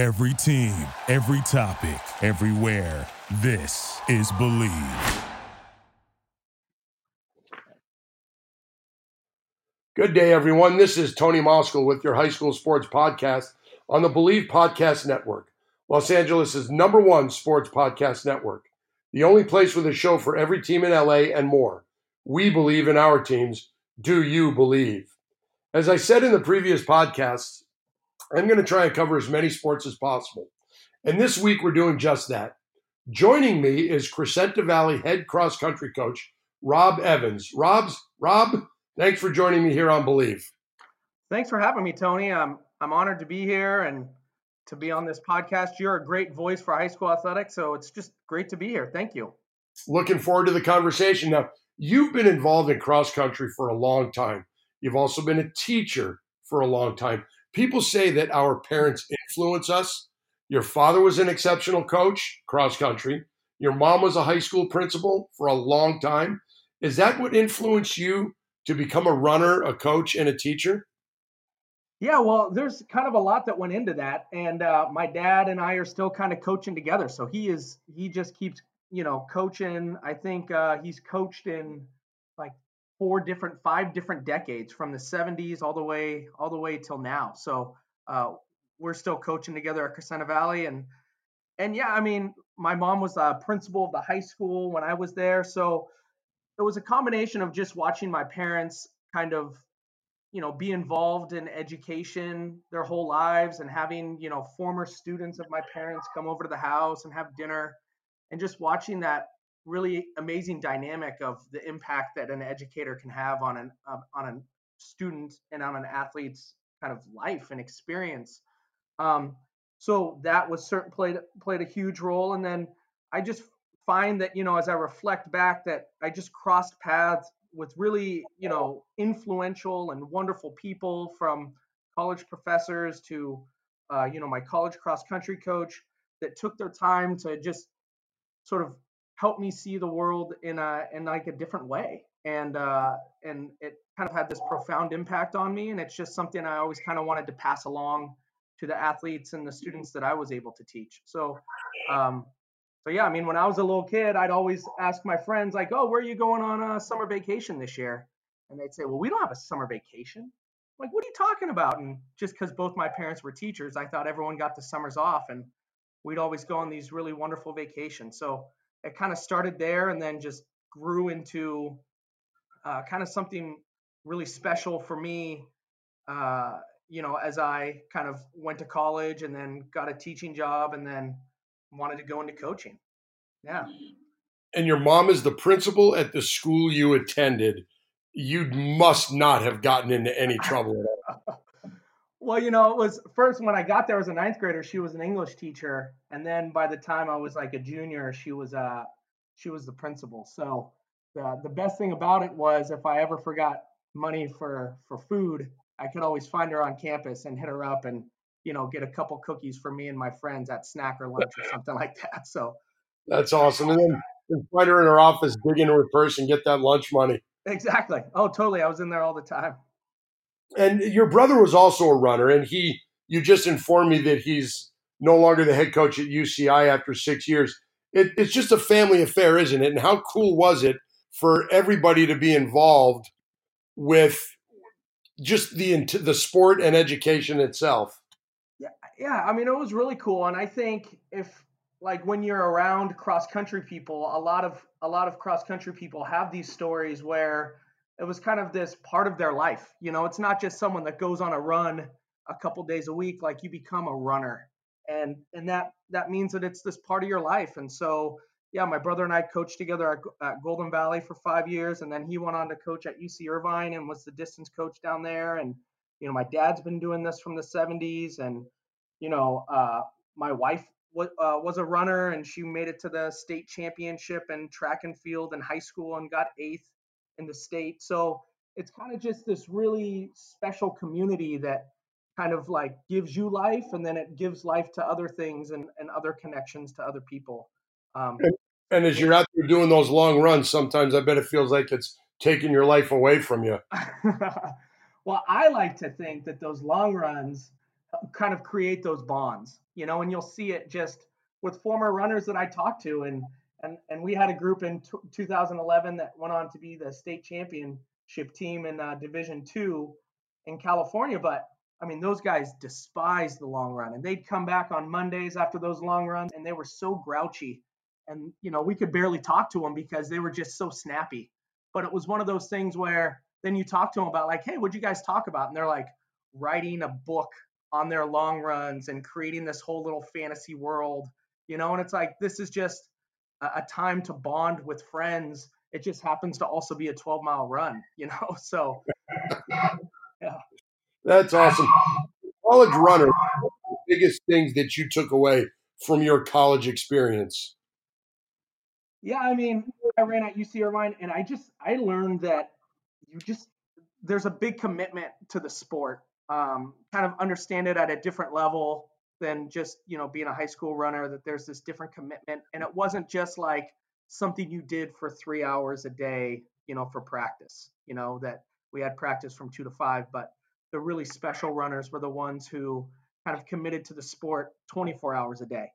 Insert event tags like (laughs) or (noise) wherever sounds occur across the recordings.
Every team, every topic, everywhere. This is Believe. Good day, everyone. This is Tony Moskal with your high school sports podcast on the Believe Podcast Network, Los Angeles' number one sports podcast network. The only place with a show for every team in LA and more. We believe in our teams. Do you believe? As I said in the previous podcasts, I'm going to try and cover as many sports as possible. And this week we're doing just that. Joining me is Crescenta Valley head cross country coach Rob Evans. Rob's Rob, thanks for joining me here on Believe. Thanks for having me, Tony. I'm I'm honored to be here and to be on this podcast. You're a great voice for high school athletics, so it's just great to be here. Thank you. Looking forward to the conversation. Now, you've been involved in cross country for a long time. You've also been a teacher for a long time people say that our parents influence us. Your father was an exceptional coach, cross country. Your mom was a high school principal for a long time. Is that what influenced you to become a runner, a coach, and a teacher? Yeah, well, there's kind of a lot that went into that, and uh, my dad and I are still kind of coaching together. So he is he just keeps you know coaching. I think uh, he's coached in like four different, five different decades from the 70s all the way all the way till now. So uh, we're still coaching together at Crescenta Valley, and and yeah, I mean, my mom was a principal of the high school when I was there, so it was a combination of just watching my parents kind of you know be involved in education their whole lives and having you know former students of my parents come over to the house and have dinner and just watching that really amazing dynamic of the impact that an educator can have on an uh, on a student and on an athlete's kind of life and experience. Um, so that was certain played played a huge role. And then I just find that you know as I reflect back that I just crossed paths with really you know influential and wonderful people from college professors to uh, you know my college cross country coach that took their time to just sort of helped me see the world in a in like a different way. And uh and it kind of had this profound impact on me and it's just something i always kind of wanted to pass along to the athletes and the students that i was able to teach. So um so yeah i mean when i was a little kid i'd always ask my friends like oh where are you going on a summer vacation this year? And they'd say well we don't have a summer vacation. I'm like what are you talking about? And just because both my parents were teachers i thought everyone got the summers off and we'd always go on these really wonderful vacations. So it kind of started there and then just grew into uh, kind of something really special for me uh, you know as i kind of went to college and then got a teaching job and then wanted to go into coaching. Yeah. And your mom is the principal at the school you attended. You must not have gotten into any (laughs) trouble Well, you know, it was first when I got there as a ninth grader, she was an English teacher, and then by the time I was like a junior, she was uh she was the principal. So the the best thing about it was if I ever forgot money for for food, I could always find her on campus and hit her up and you know get a couple cookies for me and my friends at snack or lunch or something like that. So that's awesome. And then find her in her office, dig into her purse, and get that lunch money. Exactly. Oh, totally. I was in there all the time and your brother was also a runner, and he you just informed me that he's no longer the head coach at UCI after six years. It, it's just a family affair, isn't it? And how cool was it for everybody to be involved with just the the sport and education itself? Yeah, yeah. I mean, it was really cool, and I think if like when you're around cross country people, a lot of a lot of cross country people have these stories where it was kind of this part of their life. You know, it's not just someone that goes on a run a couple days a week. Like you become a runner, and and that that means that it's this part of your life. And so, yeah, my brother and I coached together at, at Golden Valley for five years, and then he went on to coach at UC Irvine and was the distance coach down there. And you know, my dad's been doing this from the 70s, and you know, uh, my wife was, uh, was a runner and she made it to the state championship and track and field in high school and got eighth in the state. So it's kind of just this really special community that kind of like gives you life and then it gives life to other things and, and other connections to other people. Um, and, and as you're out there doing those long runs, sometimes I bet it feels like it's taking your life away from you. (laughs) well, I like to think that those long runs kind of create those bonds, you know, and you'll see it just with former runners that I talk to and and and we had a group in t- 2011 that went on to be the state championship team in uh, Division Two in California. But I mean, those guys despise the long run, and they'd come back on Mondays after those long runs, and they were so grouchy, and you know we could barely talk to them because they were just so snappy. But it was one of those things where then you talk to them about like, hey, what'd you guys talk about? And they're like writing a book on their long runs and creating this whole little fantasy world, you know. And it's like this is just a, time to bond with friends. It just happens to also be a 12 mile run, (laughs) you know? So, (laughs) yeah. That's awesome. College runner, biggest things that you took away from your college experience? Yeah, I mean, I ran at UC Irvine and I just, I learned that you just, there's a big commitment to the sport. Um, kind of understand it at a different level than just you know being a high school runner that there's this different commitment and it wasn't just like something you did for three hours a day you know for practice you know that we had practice from two to five but the really special runners were the ones who kind of committed to the sport 24 hours a day.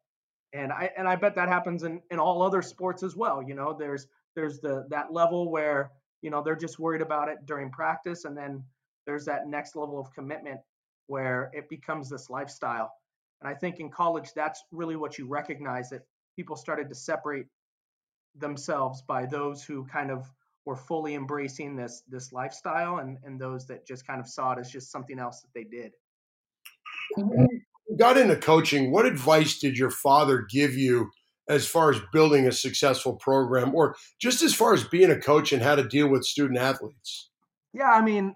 And i and i bet that happens in in all other sports as well you know there's there's the that level where you know they're just worried about it during practice and then there's that next level of commitment where it becomes this lifestyle and I think in college, that's really what you recognize that people started to separate themselves by those who kind of were fully embracing this this lifestyle and and those that just kind of saw it as just something else that they did. you got into coaching, what advice did your father give you as far as building a successful program or just as far as being a coach and how to deal with student athletes? Yeah, I mean,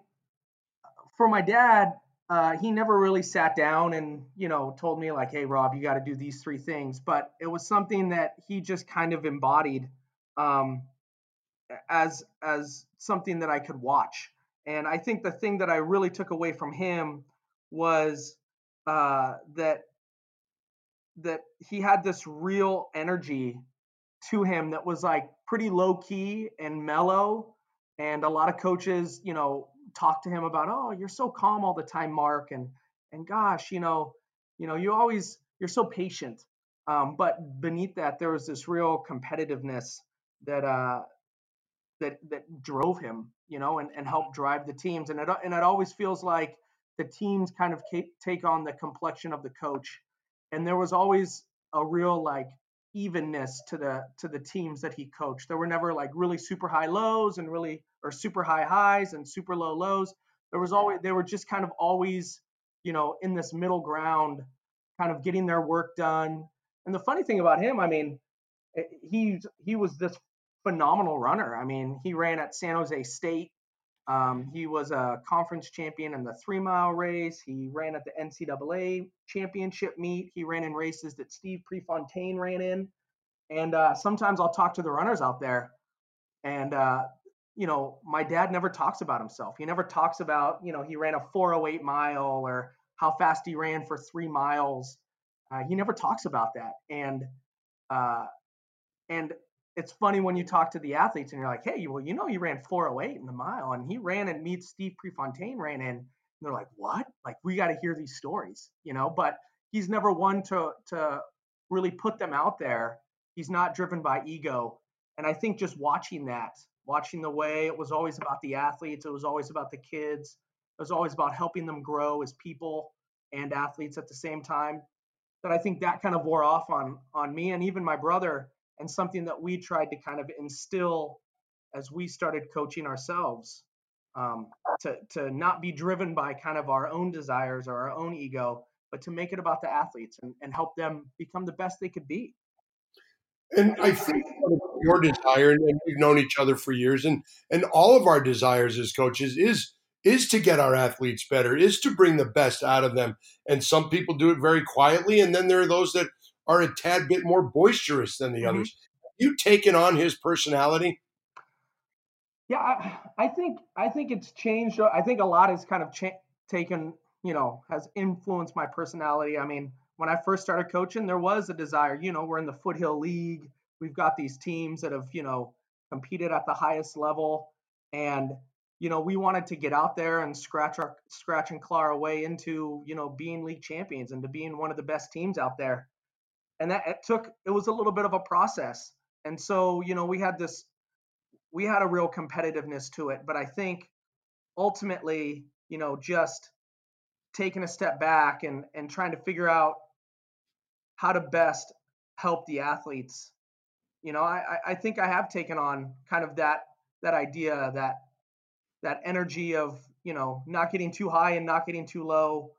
for my dad, uh, he never really sat down and you know told me like hey rob you got to do these three things. But it was something that he just kind of embodied um, as as something that i could watch. And i think the thing that i really took away from him was uh, that that he had this real energy to him that was like pretty low key and mellow. And a lot of coaches you know talk to him about, oh, you're so calm all the time, Mark, and and gosh, you know, you know, you always you're so patient. Um, but beneath that, there was this real competitiveness that uh, that that drove him, you know, and, and helped drive the teams. And it and it always feels like the teams kind of take on the complexion of the coach. And there was always a real like evenness to the to the teams that he coached. There were never like really super high lows and really or super high highs and super low lows. There was always they were just kind of always, you know, in this middle ground, kind of getting their work done. And the funny thing about him, I mean, eh, he he was this phenomenal runner. I mean, he ran at San Jose State. Um, he was a conference champion in the three mile race. He ran at the NCAA championship meet. He ran in races that Steve Prefontaine ran in. And uh, sometimes I'll talk to the runners out there, and uh, you know, my dad never talks about himself. He never talks about, you know, he ran a 408 mile or how fast he ran for three miles. Uh, he never talks about that. And, uh, and it's funny when you talk to the athletes and you're like, hey, well, you know, you ran 408 in the mile and he ran and meets Steve Prefontaine ran in. And they're like, what? Like, we got to hear these stories, you know, but he's never one to, to really put them out there. He's not driven by ego. And I think just watching that watching the way it was always about the athletes, it was always about the kids, it was always about helping them grow as people and athletes at the same time. That I think that kind of wore off on on me and even my brother, and something that we tried to kind of instill as we started coaching ourselves um, to to not be driven by kind of our own desires or our own ego, but to make it about the athletes and, and help them become the best they could be. And I think your desire, and we've known each other for years, and and all of our desires as coaches is is to get our athletes better, is to bring the best out of them. And some people do it very quietly, and then there are those that are a tad bit more boisterous than the mm-hmm. others. You taken on his personality? Yeah, I, I, think I think it's changed. I think a lot has kind of cha- taken, you know, has influenced my personality. I mean, when I first started coaching, there was a desire. You know, we're in the Foothill League. We've got these teams that have, you know, competed at the highest level. And you know, we wanted to get out there and scratch our scratch and claw our way into, you know, being league champions and to being one of the best teams out there. And that it took it was a little bit of a process. And so, you know, we had this we had a real competitiveness to it, but I think ultimately, you know, just taking a step back and and trying to figure out how to best help the athletes. You know, I I think I have taken on kind of that that idea that that energy of you know not getting too high and not getting too low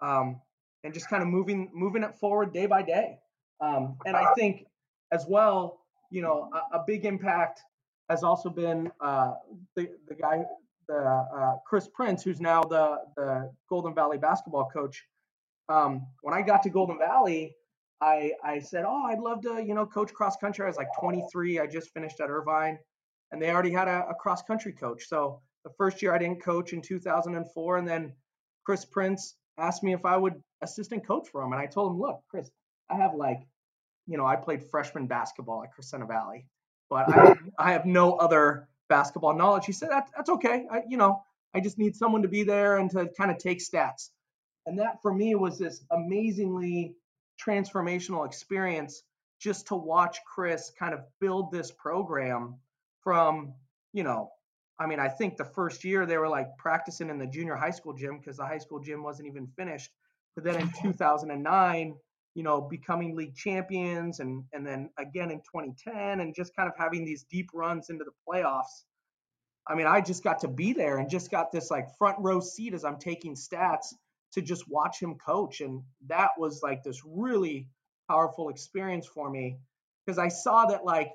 um, and just kind of moving moving it forward day by day um, and i think as well you know a, a big impact has also been uh, the, the guy the uh, chris prince who's now the the golden valley basketball coach um, when i got to golden valley I, I said, oh, I'd love to, you know, coach cross country. I was like 23. I just finished at Irvine, and they already had a, a cross country coach. So the first year I didn't coach in 2004, and then Chris Prince asked me if I would assistant coach for him, and I told him, look, Chris, I have like, you know, I played freshman basketball at Crescenta Valley, but I, mm-hmm. I have no other basketball knowledge. He said, that, that's okay. I, you know, I just need someone to be there and to kind of take stats. And that for me was this amazingly transformational experience just to watch Chris kind of build this program from, you know, I mean, I think the first year they were like practicing in the junior high school gym because the high school gym wasn't even finished. But then in mm-hmm. 2009, you know, becoming league champions and and then again in 2010 and just kind of having these deep runs into the playoffs. I mean, I just got to be there and just got this like front row seat as I'm taking stats to just watch him coach and that was like this really powerful experience for me because I saw that like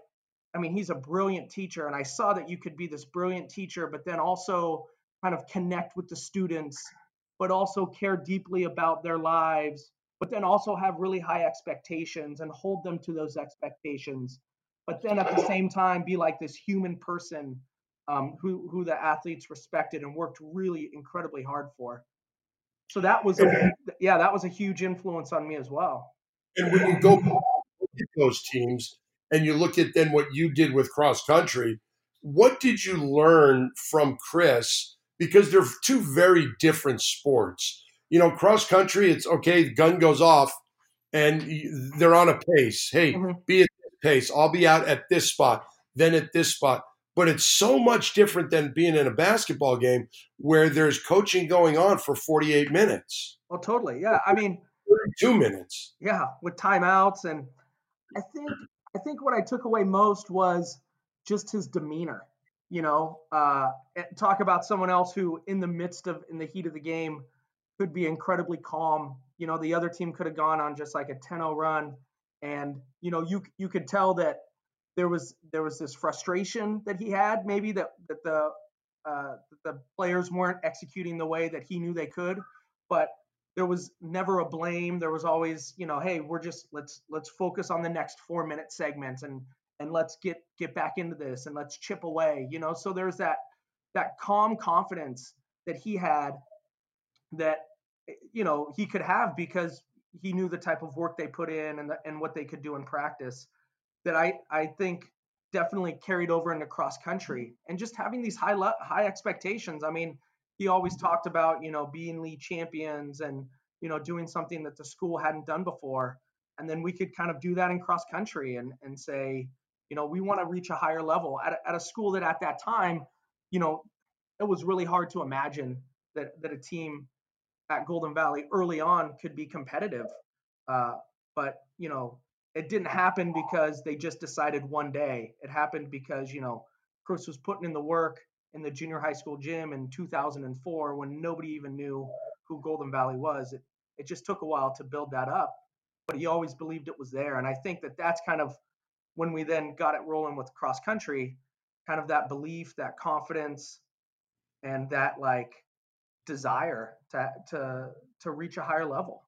I mean, he's a brilliant teacher, and I saw that you could be this brilliant teacher, but then also kind of connect with the students, but also care deeply about their lives, but then also have really high expectations and hold them to those expectations. But then at the same time, be like this human person um, who who the athletes respected and worked really incredibly hard for. So that was, a, yeah, that was a huge influence on me as well. And when you go those teams, and you look at then what you did with cross country, what did you learn from Chris? Because they're two very different sports. You know, cross country, it's okay, the gun goes off and they're on a pace. Hey, mm-hmm. be at this pace. I'll be out at this spot, then at this spot. But it's so much different than being in a basketball game where there's coaching going on for 48 minutes. Well, totally. Yeah. I mean, 32 minutes. Yeah. With timeouts. And I think I think what I took away most was just his demeanor. You know, uh, eh, talk about someone else who, in the midst of, in the heat of the game, could be incredibly calm. You know, the other team could have gone on just like a 10-0 run, and you know, you you could tell that there was there was this frustration that he had, maybe that that the uh, the players weren't executing the way that he knew they could, but there was never a blame there was always you know hey we're just let's let's focus on the next four minute segments and and let's get get back into this and let's chip away you know so there's that that calm confidence that he had that you know he could have because he knew the type of work they put in and the, and what they could do in practice that I I think definitely carried over into cross country mm-hmm. and just having these high le- high expectations I mean he always mm-hmm. talked about you know being league champions and you know doing something that the school hadn't done before. And then we could kind of do that in cross country and and say you know we want to reach a higher level at a, at a school that at that time you know it was really hard to imagine that that a team at golden valley early on could be competitive uh, but you know it didn't happen because they just decided one day it happened because you know chris was putting in the work in the junior high school gym in 2004 when nobody even knew who Golden Valley was. It, it just took a while to build that up, but he always believed it was there. And I think that that's kind of when we then got it rolling with cross country, kind of that belief, that confidence, and that like desire to to to reach a higher level.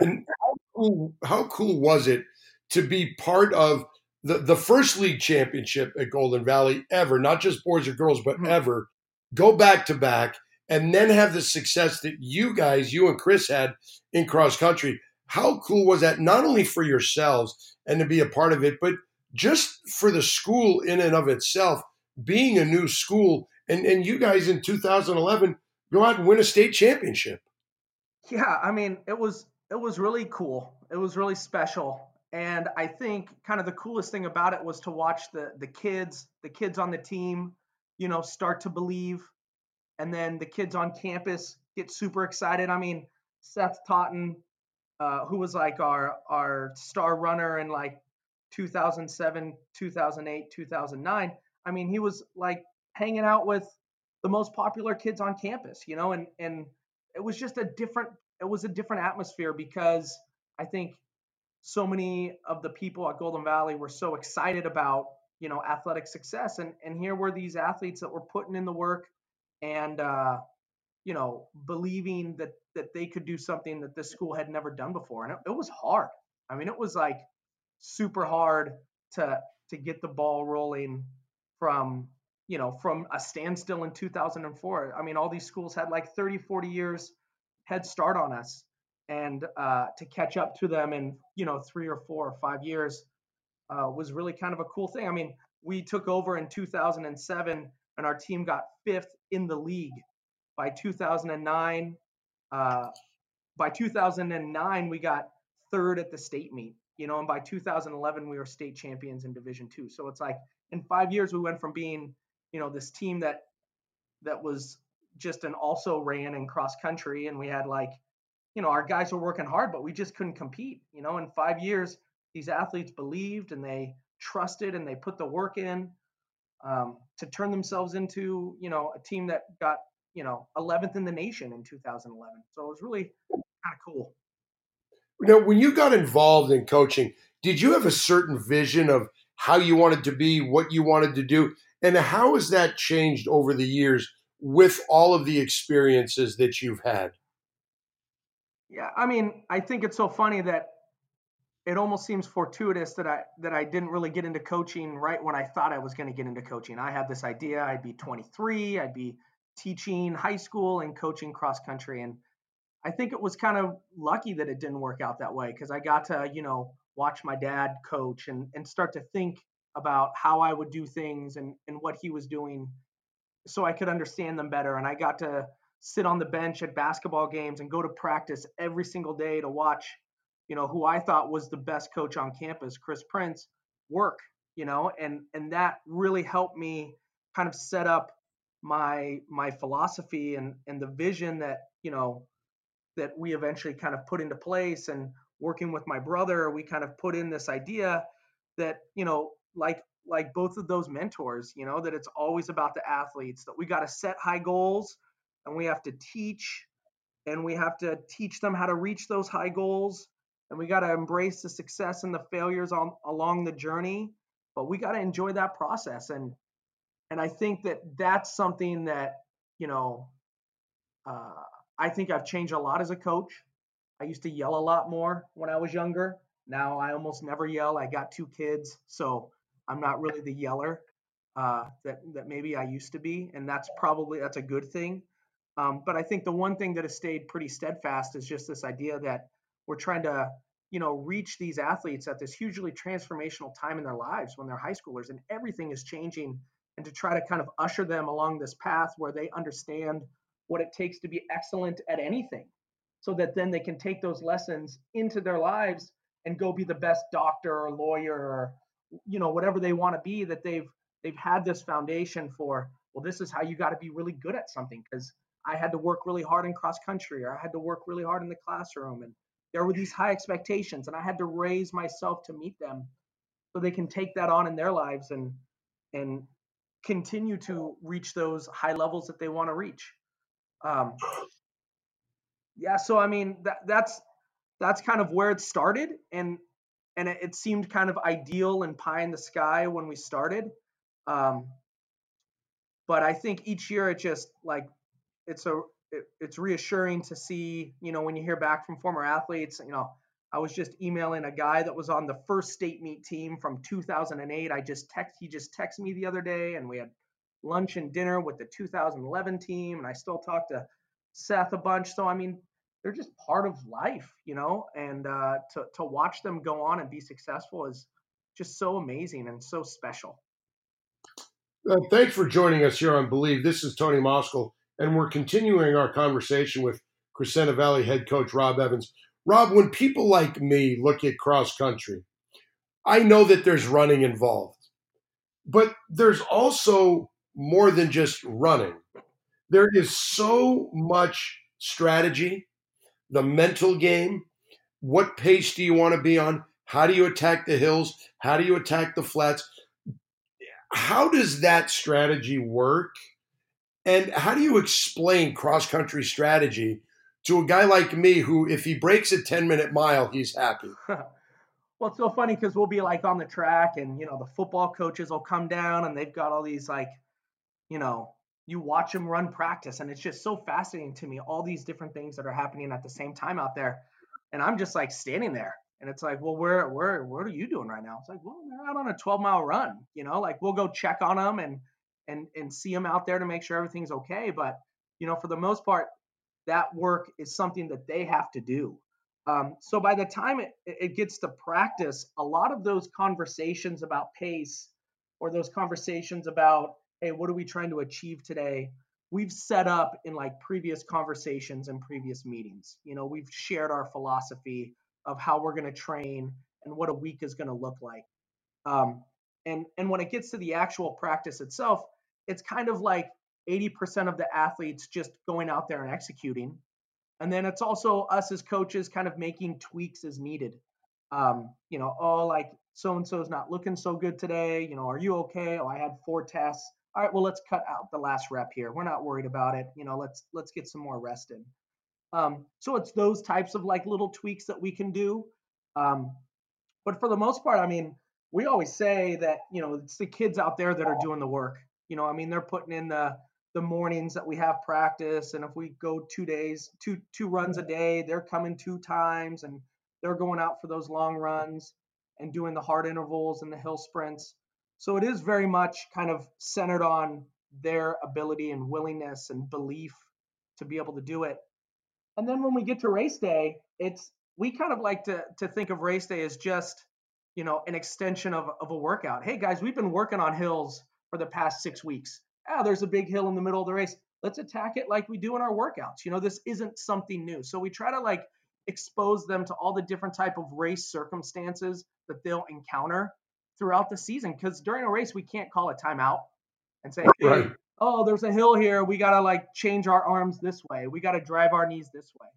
And how cool, how cool was it to be part of the, the first league championship at Golden Valley ever, not just boys or girls, but mm-hmm. ever, go back to back and then have the success that you guys, you and Chris had in cross country. How cool was that, not only for yourselves and to be a part of it, but just for the school in and of itself, being a new school and and you guys in 2011 go out and win a state championship. Yeah, I mean, it was it was really cool. It was really special. And I think kind of the coolest thing about it was to watch the the kids, the kids on the team, you know, start to believe and then the kids on campus get super excited. I mean, Seth Totten, uh, who was like our our star runner in like 2007, 2008, 2009. I mean, he was like hanging out with the most popular kids on campus, you know, and and it was just a different it was a different atmosphere because I think so many of the people at Golden Valley were so excited about, you know, athletic success and and here were these athletes that were putting in the work and uh you know, believing that that they could do something that this school had never done before. And it, it was hard. I mean, it was like super hard to to get the ball rolling from you know from a standstill in 2004 i mean all these schools had like 30 40 years head start on us and uh, to catch up to them in you know three or four or five years uh, was really kind of a cool thing. I mean we took over in 2007 and our team got fifth in the league. By 2009 uh, by 2009 we got third at the state meet you know and by 2011 we were state champions in division two. So it's like in five years we went from being you know this team that that was just an also ran in cross country and we had like you know our guys were working hard but we just couldn't compete you know? In five years these athletes believed and they trusted and they put the work in um, to turn themselves into you know a team that got you know 11th in the nation in 2011 so it was really kind of cool. Now when you got involved in coaching did you have a certain vision of how you wanted to be what you wanted to do and how has that changed over the years with all of the experiences that you've had yeah i mean i think it's so funny that it almost seems fortuitous that I that I didn't really get into coaching right when I thought I was going to get into coaching. I had this idea I'd be 23, I'd be teaching high school and coaching cross country. And I think it was kind of lucky that it didn't work out that way because I got to, you know, watch my dad coach and, and start to think about how I would do things and, and what he was doing so I could understand them better. And I got to sit on the bench at basketball games and go to practice every single day to watch, you know, who I thought was the best coach on campus, Chris Prince, work, you know, and and that really helped me kind of set up my my philosophy and and the vision that you know that we eventually kind of put into place and working with my brother we kind of put in this idea that you know like like both of those mentors you know that it's always about the athletes that we got to set high goals and we have to teach and we have to teach them how to reach those high goals and we got to embrace the success and the failures on along the journey but we got to enjoy that process and and I think that that's something that you know uh, I think I've changed a lot as a coach. I used to yell a lot more when I was younger. Now I almost never yell. I got two kids, so I'm not really the yeller uh, that that maybe I used to be, and that's probably that's a good thing. Um, but I think the one thing that has stayed pretty steadfast is just this idea that we're trying to you know reach these athletes at this hugely transformational time in their lives when they're high schoolers, and everything is changing and to try to kind of usher them along this path where they understand what it takes to be excellent at anything so that then they can take those lessons into their lives and go be the best doctor or lawyer or you know whatever they want to be that they've they've had this foundation for well this is how you got to be really good at something because i had to work really hard in cross country or i had to work really hard in the classroom and there were these high expectations and i had to raise myself to meet them so they can take that on in their lives and and continue to reach those high levels that they want to reach. Um, yeah, so I mean that that's that's kind of where it started, and and it, it seemed kind of ideal and pie in the sky when we started. Um, but I think each year it just like it's a it, it's reassuring to see you know when you hear back from former athletes you know I was just emailing a guy that was on the first state meet team from 2008. I just text he just texted me the other day, and we had lunch and dinner with the 2011 team, and I still talk to Seth a bunch. So I mean, they're just part of life, you know. And uh, to to watch them go on and be successful is just so amazing and so special. Uh, thanks for joining us here on Believe. This is Tony Moskal, and we're continuing our conversation with Crescenta Valley head coach Rob Evans. Rob, when people like me look at cross country, I know that there's running involved, but there's also more than just running. There is so much strategy, the mental game. What pace do you want to be on? How do you attack the hills? How do you attack the flats? how does that strategy work? And how do you explain cross country strategy to a guy like me who, if he breaks a 10 minute mile, he's happy? (laughs) well, it's so funny because we'll be like on the track and, you know, the football coaches will come down and they've got all these like, you know, you watch them run practice and it's just so fascinating to me, all these different things that are happening at the same time out there. And I'm just like standing there and it's like, well, where, where, what are you doing right now? It's like, well, they're out on a 12 mile run, you know, like we'll go check on them and, and, and see them out there to make sure everything's okay. But, you know, for the most part, that work is something that they have to do. Um, so by the time it, it gets to practice, a lot of those conversations about pace or those conversations about, hey, what are we trying to achieve today? We've set up in like previous conversations and previous meetings. You know, we've shared our philosophy of how we're going to train and what a week is going to look like. Um, and and when it gets to the actual practice itself, it's kind of like 80% of the athletes just going out there and executing. And then it's also us as coaches kind of making tweaks as needed. Um, you know, oh, like so and so is not looking so good today. You know, are you okay? Oh, I had four tests. All right, well, let's cut out the last rep here. We're not worried about it. You know, let's let's get some more rest in. Um, so it's those types of like little tweaks that we can do. Um, but for the most part, I mean, we always say that you know it's the kids out there that are doing the work. You know, I mean, they're putting in the the mornings that we have practice, and if we go two days, two two runs a day, they're coming two times, and they're going out for those long runs and doing the hard intervals and the hill sprints. So it is very much kind of centered on their ability and willingness and belief to be able to do it. And then when we get to race day, it's we kind of like to to think of race day as just you know an extension of, of a workout. Hey guys, we've been working on hills for the past six weeks. Ah, there's a big hill in the middle of the race. Let's attack it like we do in our workouts. You know, this isn't something new. So we try to like expose them to all the different type of race circumstances that they'll encounter throughout the season. Because during a race, we can't call a timeout and say, hey, oh, there's a hill here. We got to like change our arms this way. We got to drive our knees this way.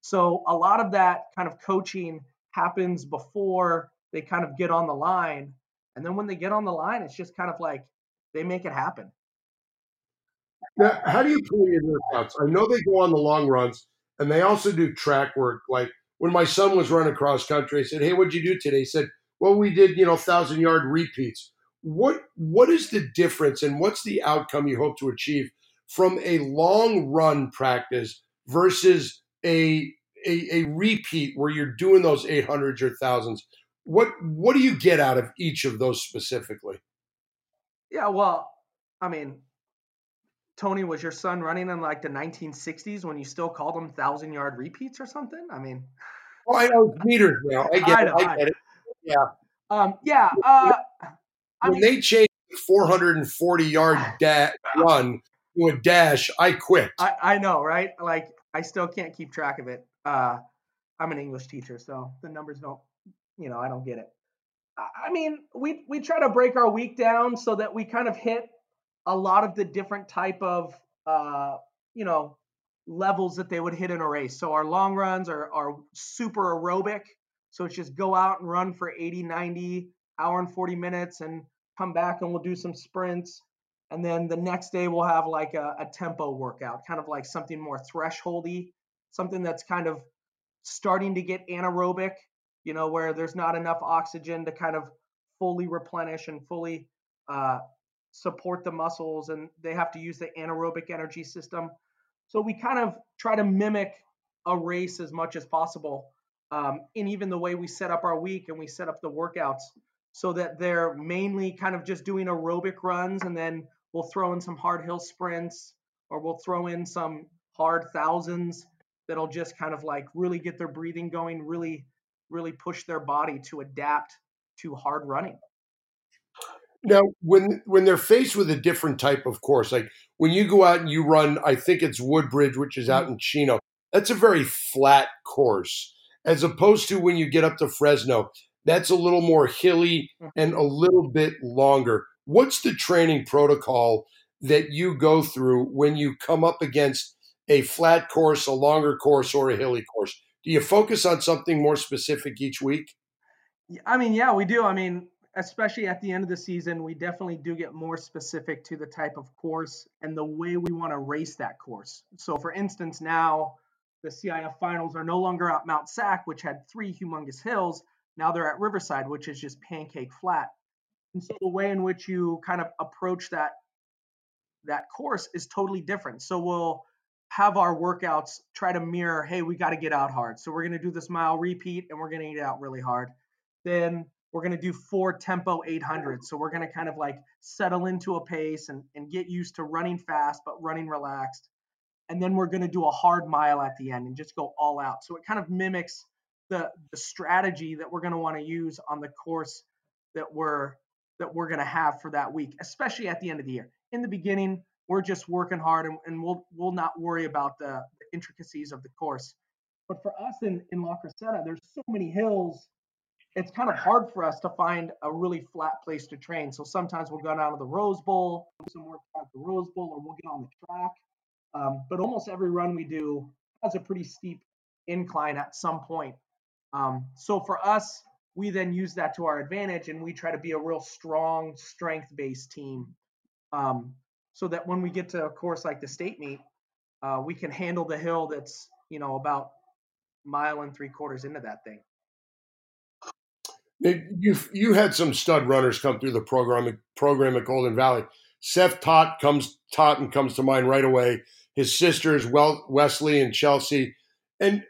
So a lot of that kind of coaching happens before they kind of get on the line. And then when they get on the line, it's just kind of like they make it happen. Now, how do you play your workouts? I know they go on the long runs and they also do track work. Like when my son was running cross country, I said, Hey, what'd you do today? He said, Well, we did, you know, thousand yard repeats. What what is the difference and what's the outcome you hope to achieve from a long run practice versus a a, a repeat where you're doing those 800s or thousands? What what do you get out of each of those specifically? Yeah well i mean tony was your son running in like the 1960s when you still called them thousand yard repeats or something? I mean oh i know meters now. I get, I, know, it, I get it yeah um, yeah uh, when mean, they changed 440 yard (sighs) da- run to a dash, I quit. I, I know, right? Like I still can't keep track of it. Uh, I'm an English teacher, so the numbers don't, you know, I don't get it. I mean, we we try to break our week down so that we kind of hit a lot of the different type of uh, you know levels that they would hit in a race. So our long runs are are super aerobic. So it's just go out and run for 80, 90, hour and 40 minutes and come back and we'll do some sprints. And then the next day we'll have like a, a tempo workout, kind of like something more thresholdy, something that's kind of starting to get anaerobic, you know, where there's not enough oxygen to kind of fully replenish and fully uh, support the muscles, and they have to use the anaerobic energy system. So we kind of try to mimic a race as much as possible, um, in even the way we set up our week and we set up the workouts so that they're mainly kind of just doing aerobic runs and then we'll throw in some hard hill sprints or we'll throw in some hard thousands that'll just kind of like really get their breathing going, really, really push their body to adapt to hard running. Now, when when they're faced with a different type of course, like when you go out and you run, I think it's Woodbridge, which is out mm-hmm. in Chino. That's a very flat course, as opposed to when you get up to Fresno. That's a little more hilly mm-hmm. and a little bit longer. What's the training protocol that you go through when you come up against a flat course, a longer course, or a hilly course? Do you focus on something more specific each week? I mean, yeah, we do. I mean, especially at the end of the season, we definitely do get more specific to the type of course and the way we want to race that course. So, for instance, now the CIF finals are no longer at Mount Sac, which had three humongous hills. Now they're at Riverside, which is just pancake flat. And so the way in which you kind of approach that that course is totally different. So we'll have our workouts try to mirror, hey, we got to get out hard. So we're going to do this mile repeat and we're going to get out really hard. Then we're going to do four tempo 800. So we're going to kind of like settle into a pace and, and get used to running fast, but running relaxed. And then we're going to do a hard mile at the end and just go all out. So it kind of mimics the, the strategy that we're going to want to use on the course that we're that we're going to have for that week, especially at the end of the year. In the beginning, we're just working hard and, and we'll we'll not worry about the, the intricacies of the course. But for us in, in La Crescenta, there's so many hills it's kind of hard for us to find a really flat place to train. So sometimes we'll go down to the Rose Bowl, do some work at the Rose Bowl, or we'll get on the track. Um, but almost every run we do has a pretty steep incline at some point. Um, so for us, we then use that to our advantage and we try to be a real strong, strength based team. Um, so that when we get to a course like the state meet, uh, we can handle the hill that's, you know, about mile and three quarters into that thing. You you had some stud runners come through the program program at Golden Valley. Seth Tot comes Totten comes to mind right away. His sisters, Wesley and Chelsea, and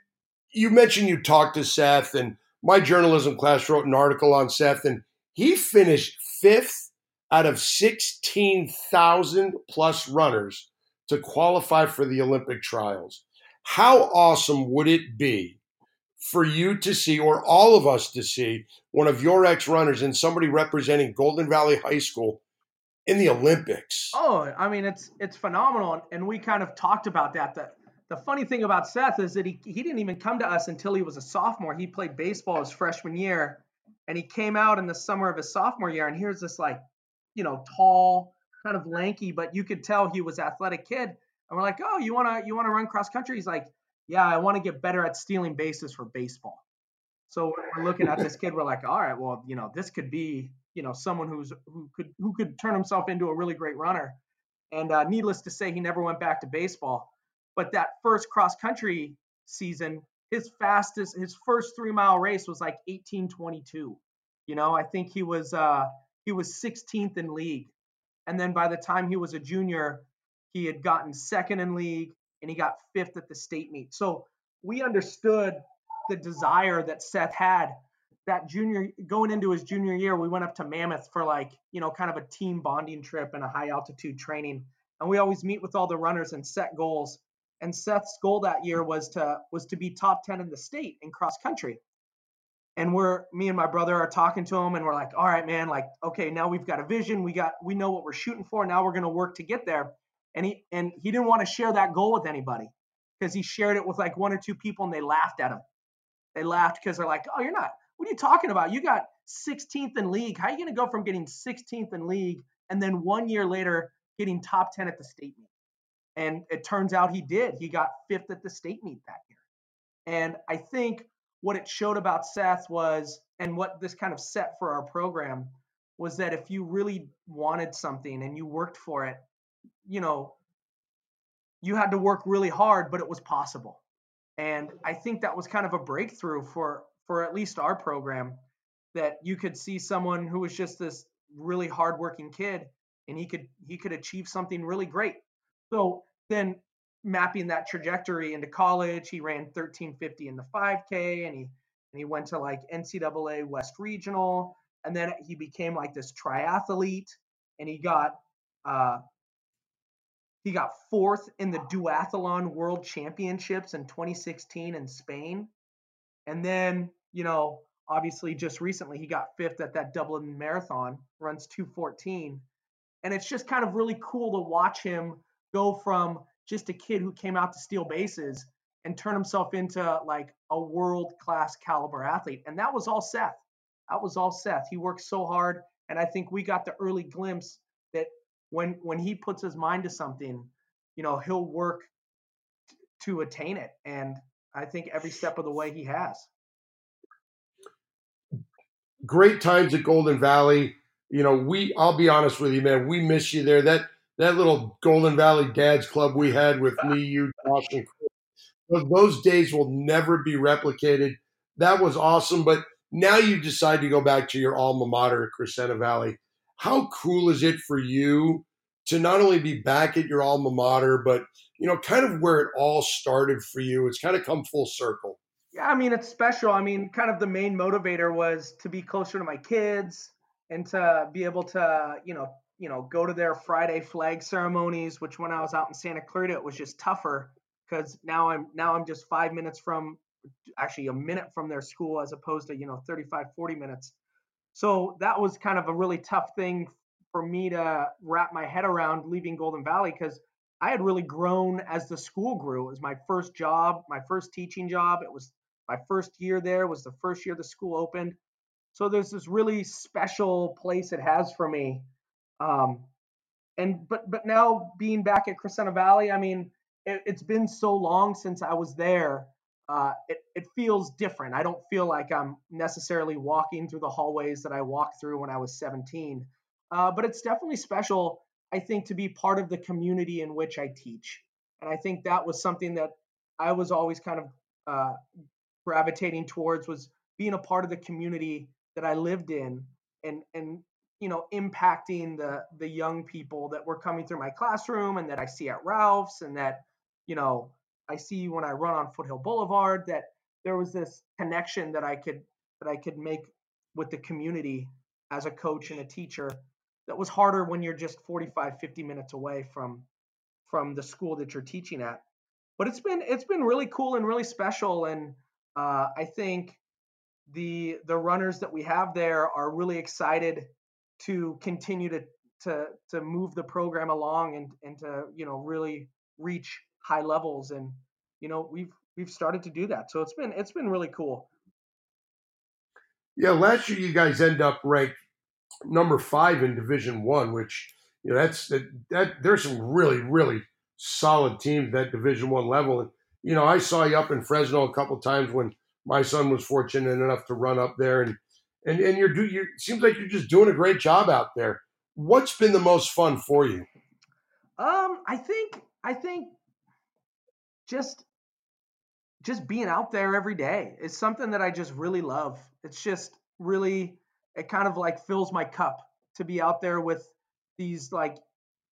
you mentioned you talked to Seth, and my journalism class wrote an article on Seth, and he finished fifth out of sixteen thousand plus runners to qualify for the Olympic trials. How awesome would it be for you to see, or all of us to see, one of your ex runners and somebody representing Golden Valley High School in the Olympics. Oh, I mean, it's it's phenomenal, and we kind of talked about that. The the funny thing about Seth is that he he didn't even come to us until he was a sophomore. He played baseball his freshman year, and he came out in the summer of his sophomore year. And here's this like, you know, tall, kind of lanky, but you could tell he was athletic kid. And we're like, oh, you wanna you wanna run cross country? He's like, yeah, I want to get better at stealing bases for baseball. So we're looking at this kid, we're like, all right, well, you know, this could be, you know, someone who's who could who could turn himself into a really great runner. And uh, needless to say, he never went back to baseball. But that first cross country season, his fastest, his first three mile race was like 18:22. You know, I think he was uh, he was 16th in league. And then by the time he was a junior, he had gotten second in league and he got fifth at the state meet. So we understood the desire that Seth had that junior going into his junior year. We went up to Mammoth for like, you know, kind of a team bonding trip and a high altitude training. And we always meet with all the runners and set goals. And Seth's goal that year was to was to be top 10 in the state in cross country. And we're me and my brother are talking to him and we're like, all right, man, like, okay, now we've got a vision. We got we know what we're shooting for. Now we're gonna work to get there and he and he didn't want to share that goal with anybody because he shared it with like one or two people and they laughed at him. They laughed because they're like, "Oh, you're not. What are you talking about? You got 16th in league. How are you going to go from getting 16th in league and then one year later getting top 10 at the state meet?" And it turns out he did. He got fifth at the state meet that year. And I think what it showed about Seth was, and what this kind of set for our program was that if you really wanted something and you worked for it, you know, you had to work really hard, but it was possible. And I think that was kind of a breakthrough for for at least our program that you could see someone who was just this really hardworking kid and he could he could achieve something really great. So then mapping that trajectory into college, he ran 1350 in the 5K and he and he went to like NCAA West Regional and then he became like this triathlete and he got uh, he got fourth in the duathlon world championships in 2016 in Spain. And then, you know, obviously just recently he got fifth at that Dublin Marathon, runs 214. And it's just kind of really cool to watch him go from just a kid who came out to steal bases and turn himself into like a world class caliber athlete. And that was all Seth. That was all Seth. He worked so hard. And I think we got the early glimpse that when when he puts his mind to something, you know, he'll work t- to attain it. And I think every step of the way he has. Great times at Golden Valley. You know, we I'll be honest with you, man, we miss you there. That that little Golden Valley Dads Club we had with me, you, Josh, and Chris, those days will never be replicated. That was awesome. But now you decide to go back to your alma mater at Crescenta Valley. How cool is it for you to not only be back at your alma mater, but you know, kind of where it all started for you? It's kind of come full circle. Yeah, I mean, it's special. I mean, kind of the main motivator was to be closer to my kids and to be able to, you know, you know, go to their Friday flag ceremonies, which when I was out in Santa Clarita, it was just tougher because now I'm now I'm just five minutes from actually a minute from their school as opposed to, you know, 35, 40 minutes. So that was kind of a really tough thing for me to wrap my head around leaving Golden Valley because I had really grown as the school grew. It was my first job, my first teaching job. It was my first year there, was the first year the school opened. So there's this really special place it has for me um, and but but now being back at Crescenta Valley, I mean, it, has been so long since I was there. Uh, it it feels different. I don't feel like I'm necessarily walking through the hallways that I walked through when I was 17. Uh, but it's definitely special, I think, to be part of the community in which I teach. And I think that was something that I was always kind of uh, gravitating towards was being a part of the community that I lived in and and you know impacting the the young people that were coming through my classroom and that I see at Ralph's and that you know I see when I run on Foothill Boulevard that there was this connection that I could that I could make with the community as a coach and a teacher that was harder when you're just 45 50 minutes away from from the school that you're teaching at. But it's been it's been really cool and really special and uh, I think the the runners that we have there are really excited to continue to to to move the program along and and to you know really reach high levels. And you know we've we've started to do that. So it's been it's been really cool. Yeah last year you guys end up ranked number five in division one which you know that's that, that there's some really really solid teams at division one level you know i saw you up in fresno a couple times when my son was fortunate enough to run up there and and and you're do you seems like you're just doing a great job out there. What's been the most fun for you? Um, I think I think just just being out there every day is something that I just really love. It's just really it kind of like fills my cup to be out there with these like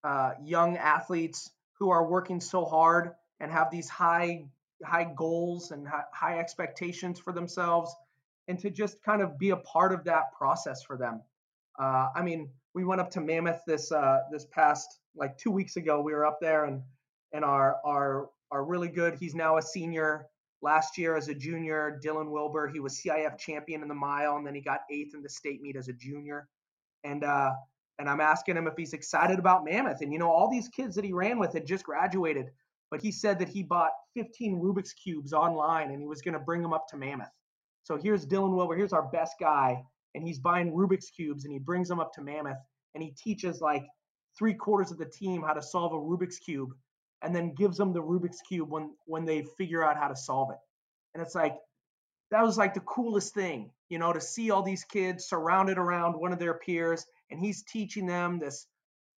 uh, young athletes who are working so hard and have these high high goals and high expectations for themselves and to just kind of be a part of that process for them. Uh, I mean, we went up to Mammoth this uh, this past like two weeks ago. We were up there and and our our are really good. He's now a senior. Last year as a junior, Dylan Wilbur, he was CIF champion in the mile, and then he got eighth in the state meet as a junior. And uh, and I'm asking him if he's excited about Mammoth. And you know, all these kids that he ran with had just graduated, but he said that he bought 15 Rubik's cubes online and he was going to bring them up to Mammoth. So here's Dylan Wilbur, here's our best guy, and he's buying Rubik's cubes and he brings them up to Mammoth and he teaches like three quarters of the team how to solve a Rubik's cube, and then gives them the Rubik's cube when when they figure out how to solve it. And it's like that was like the coolest thing, you know, to see all these kids surrounded around one of their peers, and he's teaching them this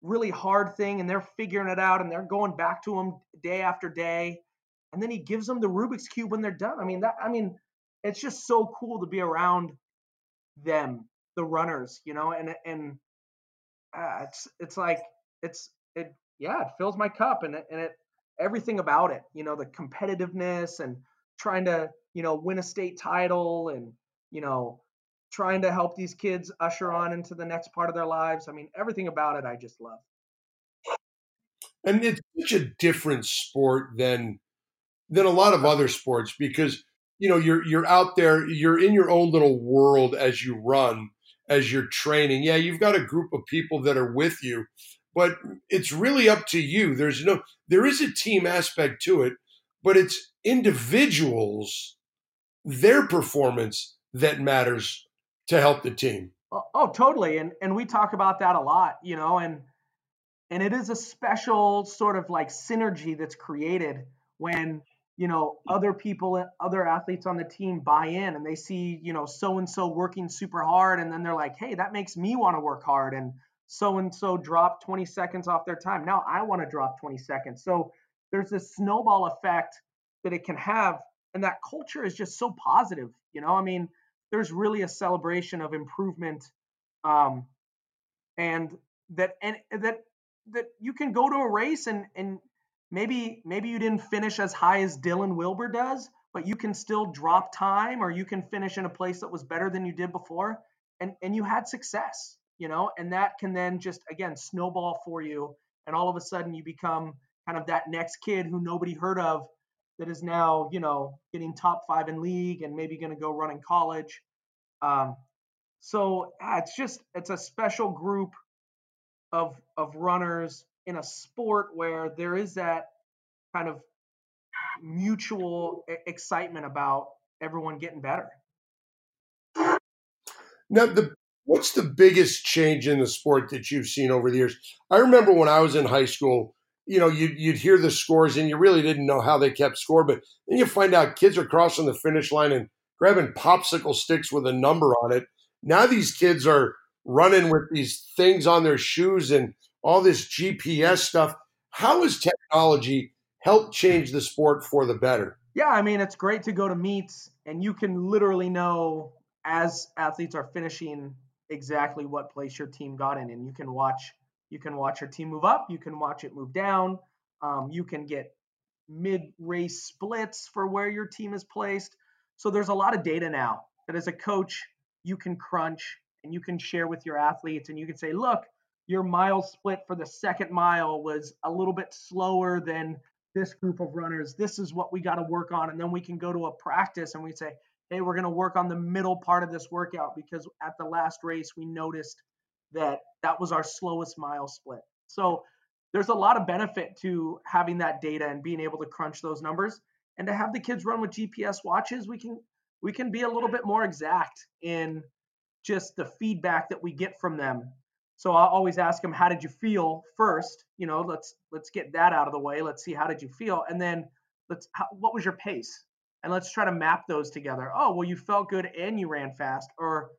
really hard thing, and they're figuring it out, and they're going back to him day after day, and then he gives them the Rubik's cube when they're done. I mean, that I mean, it's just so cool to be around them, the runners, you know, and and uh, it's it's like it's it yeah, it fills my cup and it, and it everything about it, you know, the competitiveness and trying to you know win a state title and you know trying to help these kids usher on into the next part of their lives. I mean, everything about it I just love. And it's such a different sport than than a lot of other sports because you know you're you're out there, you're in your own little world as you run, as you're training. Yeah, you've got a group of people that are with you, but it's really up to you. There's no there is a team aspect to it, but it's individuals, their performance that matters to help the team. Oh, oh, totally. And and we talk about that a lot, you know, and and it is a special sort of like synergy that's created when you know other people other athletes on the team buy in and they see you know so and so working super hard and then they're like hey that makes me want to work hard and so and so dropped 20 seconds off their time now i want to drop 20 seconds so there's this snowball effect that it can have and that culture is just so positive you know i mean there's really a celebration of improvement um, and that and that that you can go to a race and and maybe maybe you didn't finish as high as Dylan Wilbur does, but you can still drop time or you can finish in a place that was better than you did before and and you had success, you know, and that can then just again snowball for you and all of a sudden you become kind of that next kid who nobody heard of that is now, you know, getting top 5 in league and maybe going to go run in college. Um, so yeah, it's just it's a special group of of runners in a sport where there is that kind of mutual excitement about everyone getting better. Now, the what's the biggest change in the sport that you've seen over the years? I remember when I was in high school, you know, you'd, you'd hear the scores and you really didn't know how they kept score, but then you find out kids are crossing the finish line and grabbing popsicle sticks with a number on it. Now these kids are running with these things on their shoes and all this GPS stuff. How has technology helped change the sport for the better? Yeah, I mean, it's great to go to meets and you can literally know as athletes are finishing exactly what place your team got in and you can watch you can watch your team move up, you can watch it move down, um, you can get mid race splits for where your team is placed. So there's a lot of data now that as a coach you can crunch and you can share with your athletes and you can say, look, your mile split for the second mile was a little bit slower than this group of runners. This is what we got to work on. And then we can go to a practice and we say, hey, we're going to work on the middle part of this workout because at the last race we noticed that that was our slowest mile split. So there's a lot of benefit to having that data and being able to crunch those numbers and to have the kids run with GPS watches, we can we can be a little bit more exact in just the feedback that we get from them. So I always ask them, "How did you feel?" First, you know, let's let's get that out of the way. Let's see how did you feel, and then let's how, what was your pace, and let's try to map those together. Oh, well, you felt good and you ran fast, or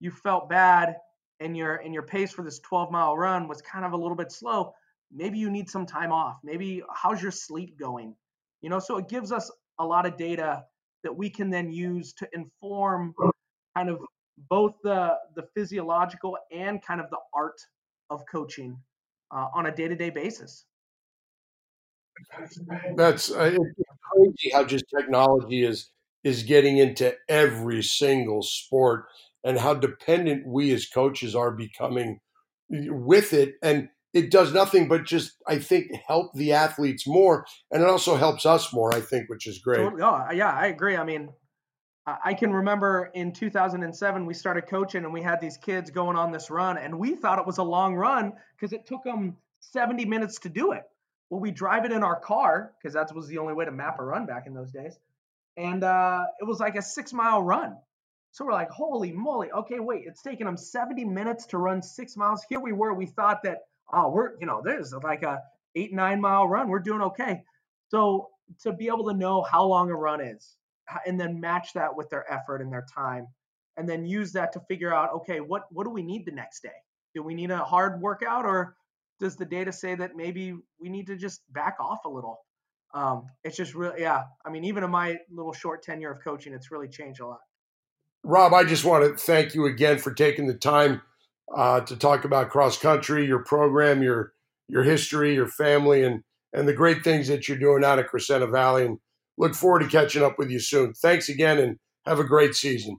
you felt bad and your and your pace for this 12 mile run was kind of a little bit slow. Maybe you need some time off. Maybe how's your sleep going? You know, so it gives us a lot of data that we can then use to inform kind of both the the physiological and kind of the art of coaching uh, on a day-to-day basis that's uh, crazy how just technology is is getting into every single sport and how dependent we as coaches are becoming with it and it does nothing but just i think help the athletes more and it also helps us more i think which is great oh, yeah i agree i mean I can remember in 2007 we started coaching and we had these kids going on this run and we thought it was a long run because it took them 70 minutes to do it. Well, we drive it in our car because that was the only way to map a run back in those days, and uh, it was like a six mile run. So we're like, holy moly! Okay, wait, it's taking them 70 minutes to run six miles. Here we were, we thought that oh, we're you know there's like a eight nine mile run, we're doing okay. So to be able to know how long a run is and then match that with their effort and their time and then use that to figure out okay what what do we need the next day do we need a hard workout or does the data say that maybe we need to just back off a little um, it's just really yeah i mean even in my little short tenure of coaching it's really changed a lot rob i just want to thank you again for taking the time uh, to talk about cross country your program your your history your family and and the great things that you're doing out at crescenta valley and Look forward to catching up with you soon. Thanks again and have a great season.